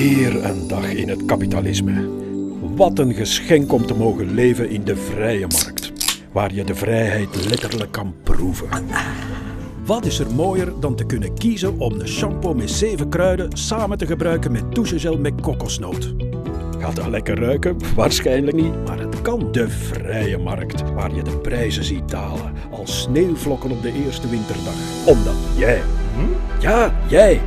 Hier een dag in het kapitalisme. Wat een geschenk om te mogen leven in de vrije markt, waar je de vrijheid letterlijk kan proeven. Wat is er mooier dan te kunnen kiezen om een shampoo met zeven kruiden samen te gebruiken met douchegel met kokosnoot? Gaat dat lekker ruiken? Waarschijnlijk niet, maar het kan. De vrije markt, waar je de prijzen ziet dalen als sneeuwvlokken op de eerste winterdag. Omdat jij, ja, jij,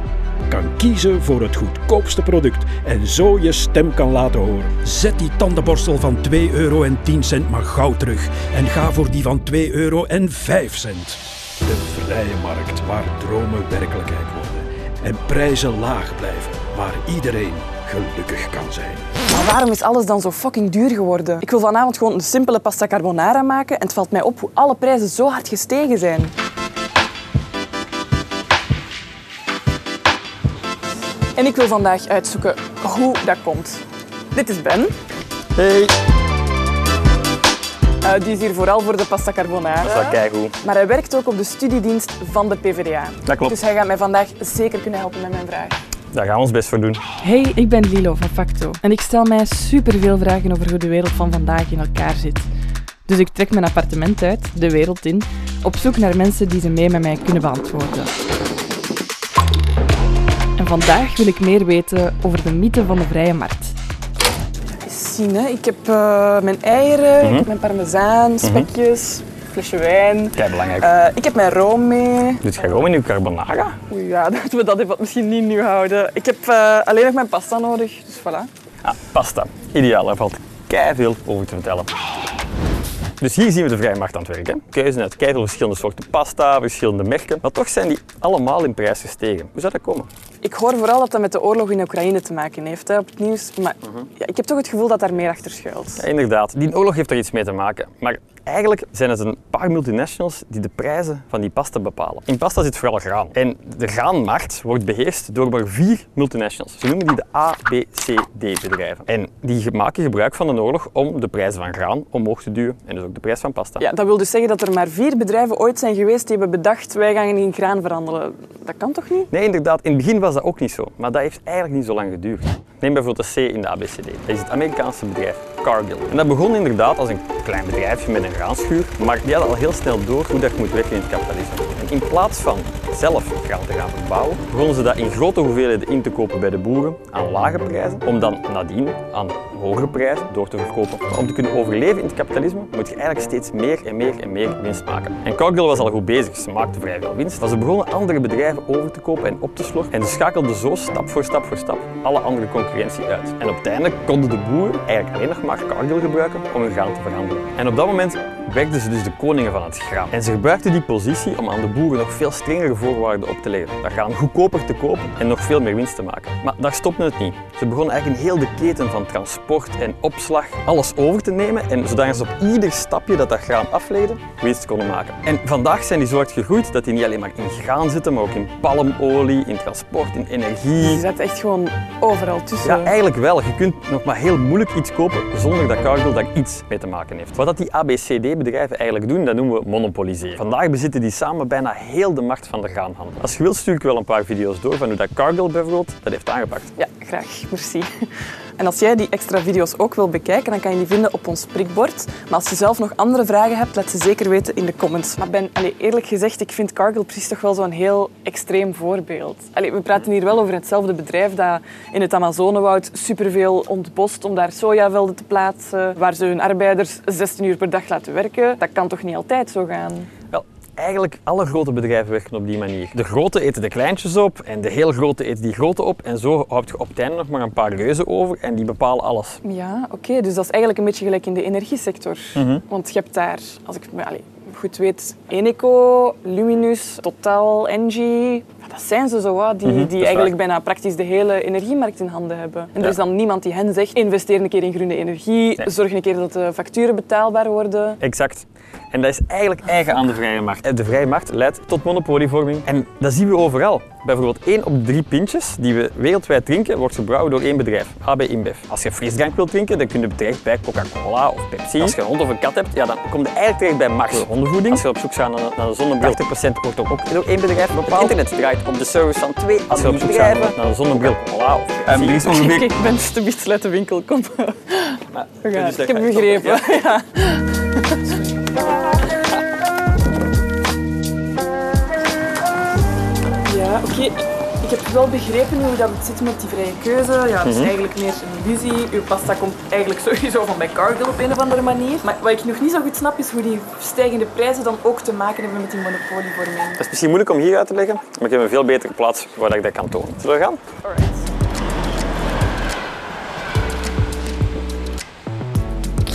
kan kiezen voor het goedkoopste product en zo je stem kan laten horen. Zet die tandenborstel van 2 euro en 10 cent maar gauw terug en ga voor die van 2 euro en 5 cent. De vrije markt, waar dromen werkelijkheid worden en prijzen laag blijven, waar iedereen gelukkig kan zijn. Maar waarom is alles dan zo fucking duur geworden? Ik wil vanavond gewoon een simpele pasta carbonara maken en het valt mij op hoe alle prijzen zo hard gestegen zijn. En ik wil vandaag uitzoeken hoe dat komt. Dit is Ben. Hey, Eh, die is hier vooral voor de pasta carbonara. dat is wel keigoed. Maar hij werkt ook op de studiedienst van de PvdA. Dat klopt. Dus hij gaat mij vandaag zeker kunnen helpen met mijn vraag. Daar gaan we ons best voor doen. Hey, ik ben Lilo van Facto en ik stel mij superveel vragen over hoe de wereld van vandaag in elkaar zit. Dus ik trek mijn appartement uit, de wereld in, op zoek naar mensen die ze mee met mij kunnen beantwoorden. Vandaag wil ik meer weten over de mythe van de vrije markt. Eens zien, hè. Ik heb eh, mijn eieren, Mhm. ik heb mijn parmezaan, spekjes, flesje wijn. Kei belangrijk. Eh, ik heb mijn room mee. Doet je gewoon in je carbonara? Oei, ja, dat we dat even misschien niet nu houden. Ik heb eh, alleen nog mijn pasta nodig, dus voilà. Ah, pasta. Ideaal, daar valt kei veel over te vertellen. Dus hier zien we de vrije markt aan het werk. Hè. Keuze uit kei veel verschillende soorten pasta, verschillende merken. Maar toch zijn die allemaal in prijs gestegen. Hoe zou dat komen? Ik hoor vooral dat dat met de oorlog in Oekraïne te maken heeft hè, op het nieuws. Maar Mhm. ja, ik heb toch het gevoel dat daar meer achter schuilt. Ja, inderdaad, die oorlog heeft er iets mee te maken. Maar eigenlijk zijn het een paar multinationals die de prijzen van die pasta bepalen. In pasta zit vooral graan. En de graanmarkt wordt beheerst door maar vier multinationals. Ze noemen die de A, B, C, D bedrijven. En die maken gebruik van de oorlog om de prijzen van graan omhoog te duwen. En dus ook de prijs van pasta. Ja, dat wil dus zeggen dat er maar vier bedrijven ooit zijn geweest die hebben bedacht wij gaan in graan verhandelen. Dat kan toch niet? Nee, inderdaad. In het begin was dat ook niet zo. Maar dat heeft eigenlijk niet zo lang geduurd. Neem bijvoorbeeld de C in de ABCD. Dat is het Amerikaanse bedrijf Cargill. En dat begon inderdaad als een klein bedrijfje met een graanschuur. Maar die hadden al heel snel door hoe dat moet werken in het kapitalisme. En in plaats van zelf graan te gaan verbouwen, begonnen ze dat in grote hoeveelheden in te kopen bij de boeren aan lage prijzen. Om dan nadien aan hogere prijzen door te verkopen. Om te kunnen overleven in het kapitalisme moet je eigenlijk steeds meer en meer en meer winst maken. En Cargill was al goed bezig. Ze maakte vrij veel winst. Maar ze begonnen andere bedrijven over te kopen en op te slorpen. En ze schakelden zo stap voor stap voor stap alle andere concurrentie uit. En uiteindelijk konden de boeren eigenlijk alleen nog maar gebruiken om hun graan te verhandelen. En op dat moment werden ze dus de koningen van het graan. En ze gebruikten die positie om aan de boeren nog veel strengere voorwaarden op te leggen. Dat graan goedkoper te kopen en nog veel meer winst te maken. Maar daar stopte het niet. Ze begonnen eigenlijk een heel de keten van transport en opslag alles over te nemen. En zodat ze op ieder stapje dat dat graan aflegde, winst konden maken. En vandaag zijn die zo hard gegroeid dat die niet alleen maar in graan zitten, maar ook in palmolie, in transport, in energie. Je zit echt gewoon overal tussen. Ja, eigenlijk wel. Je kunt nog maar heel moeilijk iets kopen zonder dat Cargill daar iets mee te maken heeft. Wat dat die ABCD-bedrijven eigenlijk doen, dat noemen we monopoliseren. Vandaag bezitten die samen bijna heel de markt van de graanhandel. Als je wilt, stuur ik wel een paar video's door van hoe dat Cargill bijvoorbeeld dat heeft aangepakt. Ja, graag. Merci. En als jij die extra video's ook wil bekijken, dan kan je die vinden op ons prikbord. Maar als je zelf nog andere vragen hebt, laat ze zeker weten in de comments. Maar Ben, eerlijk gezegd, ik vind Cargill precies toch wel zo'n heel extreem voorbeeld. We praten hier wel over hetzelfde bedrijf dat in het Amazonewoud superveel ontbost om daar sojavelden te plaatsen, waar ze hun arbeiders 16 uur per dag laten werken. Dat kan toch niet altijd zo gaan? Eigenlijk alle grote bedrijven werken op die manier. De grote eten de kleintjes op en de heel grote eten die grote op. En zo houd je op het einde nog maar een paar reuzen over en die bepalen alles. Ja, oké. Dus dat is eigenlijk een beetje gelijk in de energiesector. Want je hebt daar, als ik me goed weet, Eneco, Luminus, Total, Engie. Dat zijn ze zo, die, Mhm, die eigenlijk bijna praktisch de hele energiemarkt in handen hebben. En Ja. er is dan niemand die hen zegt, investeer een keer in groene energie, Nee. zorg een keer dat de facturen betaalbaar worden. Exact. En dat is eigenlijk eigen aan de vrije markt. De vrije markt leidt tot monopolievorming. En dat zien we overal. Bijvoorbeeld 1 op 3 pintjes die we wereldwijd drinken, wordt gebrouwen door één bedrijf, AB InBev. Als je frisdrank wilt drinken, dan kun je terecht bij Coca-Cola of Pepsi. Als je een hond of een kat hebt, ja, dan kom je eigenlijk terecht bij Max hondenvoeding. Als je op zoek gaat naar, de zonnebril, 80% wordt ook door één bedrijf bepaald. Het internet draait op de service van twee Als je op zoek gaat naar, de zonnebril, Cola of Pepsi. is ongeveer... Ik ben te uit de winkel, kom. We gaan. Ik heb begrepen. Ja. Oké. Ik heb wel begrepen hoe dat het zit met die vrije keuze. Ja, het is eigenlijk meer een visie. Uw pasta komt eigenlijk sowieso van bij Cargill op een of andere manier. Maar wat ik nog niet zo goed snap, is hoe die stijgende prijzen dan ook te maken hebben met die monopolievorming. Dat is misschien moeilijk om hier uit te leggen, maar ik heb een veel betere plaats waar ik dat kan tonen. Zullen we gaan? Alright.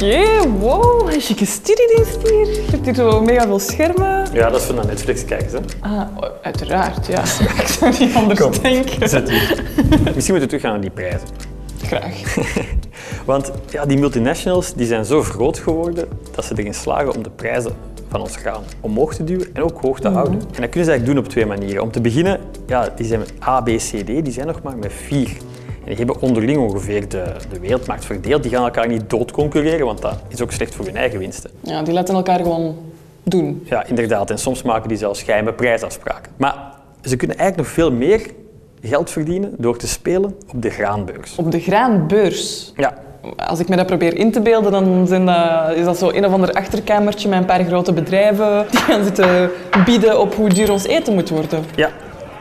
Oké, wow, een chique studiedienst hier. Je hebt hier zo mega veel schermen. Ja, dat is voor naar Netflix kijken. Hè? Ah, uiteraard, ja. ik zou niet anders denken. Zet hier. Misschien moeten we teruggaan naar die prijzen. Graag. Want ja, die multinationals die zijn zo groot geworden dat ze erin slagen om de prijzen van ons graan omhoog te duwen en ook hoog te houden. En dat kunnen ze eigenlijk doen op twee manieren. Om te beginnen, ja, die zijn met A, B, C, D, die zijn nog maar met vier. En die hebben onderling ongeveer de, de wereldmarkt verdeeld. Die gaan elkaar niet dood concurreren, want dat is ook slecht voor hun eigen winsten. Ja, die laten elkaar gewoon doen. Ja, inderdaad. En soms maken die zelfs geheime prijsafspraken. Maar ze kunnen eigenlijk nog veel meer geld verdienen door te spelen op de graanbeurs. Op de graanbeurs. Ja, Als ik me dat probeer in te beelden, dan zijn dat, is dat zo een of ander achterkamertje met een paar grote bedrijven die gaan zitten bieden op hoe duur ons eten moet worden. Ja,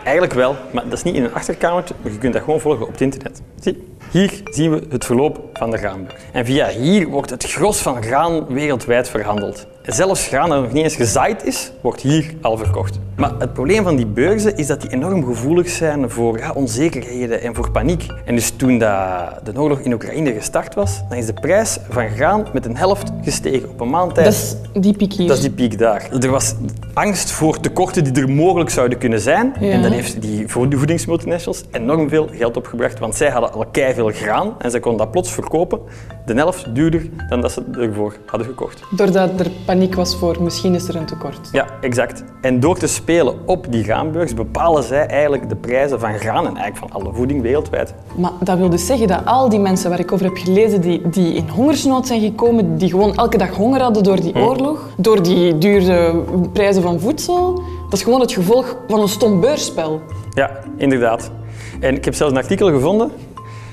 eigenlijk wel, maar dat is niet in een achterkamertje, maar je kunt dat gewoon volgen op het internet. Zie, hier zien we het verloop van de graanbeurs. En via hier wordt het gros van graan wereldwijd verhandeld. Zelfs graan dat nog niet eens gezaaid is, wordt hier al verkocht. Maar het probleem van die beurzen is dat die enorm gevoelig zijn voor ja, onzekerheden en voor paniek. En dus toen dat de oorlog in Oekraïne gestart was, dan is de prijs van graan met een helft gestegen op een maand tijd. Dat is die piek hier. Dat is die piek daar. Er was angst voor tekorten die er mogelijk zouden kunnen zijn. Ja. En dat heeft die voedingsmultinationals enorm veel geld opgebracht. Want zij hadden al veel graan en ze konden dat plots verkopen. De helft duurder dan dat ze ervoor hadden gekocht. Doordat er paniek was voor misschien is er een tekort. Ja, exact. En door te spelen op die graanbeurs bepalen zij eigenlijk de prijzen van graan en eigenlijk van alle voeding wereldwijd. Maar dat wil dus zeggen dat al die mensen waar ik over heb gelezen, die, die in hongersnood zijn gekomen, die gewoon elke dag honger hadden door die oorlog, door die dure prijzen van voedsel, dat is gewoon het gevolg van een stom beursspel. Ja, inderdaad. En ik heb zelfs een artikel gevonden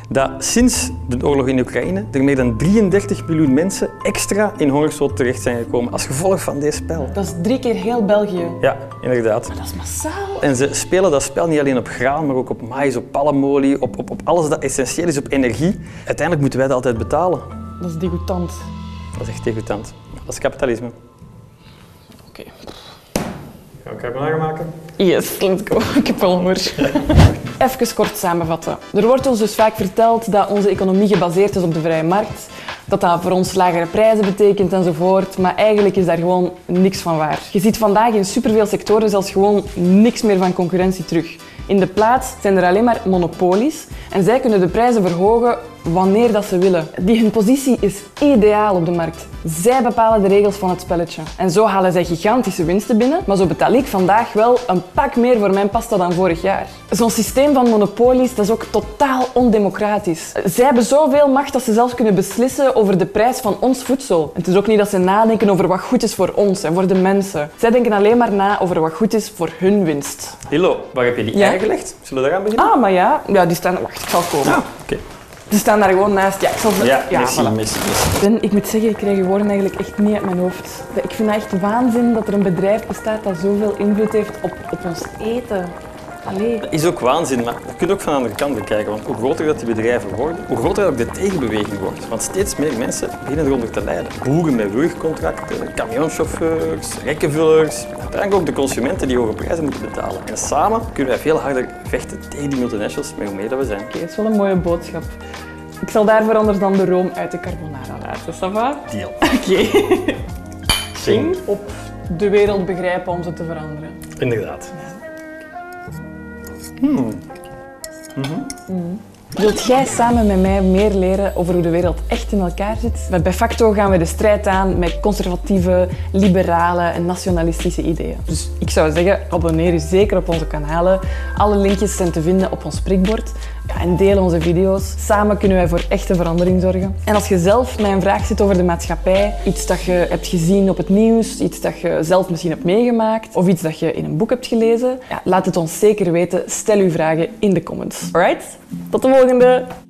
dat sinds de oorlog in Oekraïne er meer dan 33 miljoen mensen extra in hongersnood terecht zijn gekomen als gevolg van deze spel. Dat is drie keer heel België. Ja, inderdaad. Dat is massaal. En ze spelen dat spel niet alleen op graan, maar ook op maïs, op palmolie, op, op, op alles dat essentieel is, op energie. Uiteindelijk moeten wij dat altijd betalen. Dat is degoutant. Dat is echt degoutant. Dat is kapitalisme. Oké. Gaan we carbonara maken? Yes, let's go. Ik heb wel honger. Even kort samenvatten. Er wordt ons dus vaak verteld dat onze economie gebaseerd is op de vrije markt, dat dat voor ons lagere prijzen betekent enzovoort, maar eigenlijk is daar gewoon niks van waar. Je ziet vandaag in superveel sectoren zelfs gewoon niks meer van concurrentie terug. In de plaats zijn er alleen maar monopolies en zij kunnen de prijzen verhogen wanneer dat ze willen. Die hun positie is ideaal op de markt. Zij bepalen de regels van het spelletje. En zo halen zij gigantische winsten binnen, maar zo betaal ik vandaag wel een pak meer voor mijn pasta dan vorig jaar. Zo'n systeem van monopolies dat is ook totaal ondemocratisch. Zij hebben zoveel macht dat ze zelfs kunnen beslissen over de prijs van ons voedsel. Het is ook niet dat ze nadenken over wat goed is voor ons en voor de mensen. Zij denken alleen maar na over wat goed is voor hun winst. Hillo, waar heb je die Ja? Zullen we daar aan beginnen? Ah, maar ja, ja die staan... Wacht, ik zal komen. Ah, oké. Die staan daar gewoon naast. Ja, ik zal. Ja, merci, voilà. merci, merci. Ben, ik moet zeggen, ik krijg je woorden eigenlijk echt niet uit mijn hoofd. Ik vind het echt waanzin dat er een bedrijf bestaat dat zoveel invloed heeft op, op ons eten. Allee. is ook waanzin, maar je kunt ook van de andere kant bekijken. Want hoe groter dat die bedrijven worden, hoe groter ook de tegenbeweging wordt. Want steeds meer mensen beginnen eronder te lijden. Boeren met roeicontracten, camionchauffeurs, rekkenvullers. Uiteindelijk ook de consumenten die hoge prijzen moeten betalen. En samen kunnen wij veel harder vechten tegen die multinationals, met hoe meer dat we zijn. Oké, dat is wel een mooie boodschap. Ik zal daarvoor anders dan de room uit de carbonara laten, ça va? Deal. Oké. Zing op de wereld begrijpen om ze te veranderen. Inderdaad. Wilt jij samen met mij meer leren over hoe de wereld echt in elkaar zit? Bij Facto gaan we de strijd aan met conservatieve, liberale en nationalistische ideeën. Dus ik zou zeggen, abonneer je zeker op onze kanalen. Alle linkjes zijn te vinden op ons prikbord. En deel onze video's. Samen kunnen wij voor echte verandering zorgen. En als je zelf met een vraag zit over de maatschappij, iets dat je hebt gezien op het nieuws, iets dat je zelf misschien hebt meegemaakt, of iets dat je in een boek hebt gelezen, laat het ons zeker weten. Stel uw vragen in de comments. Alright? Tot de volgende!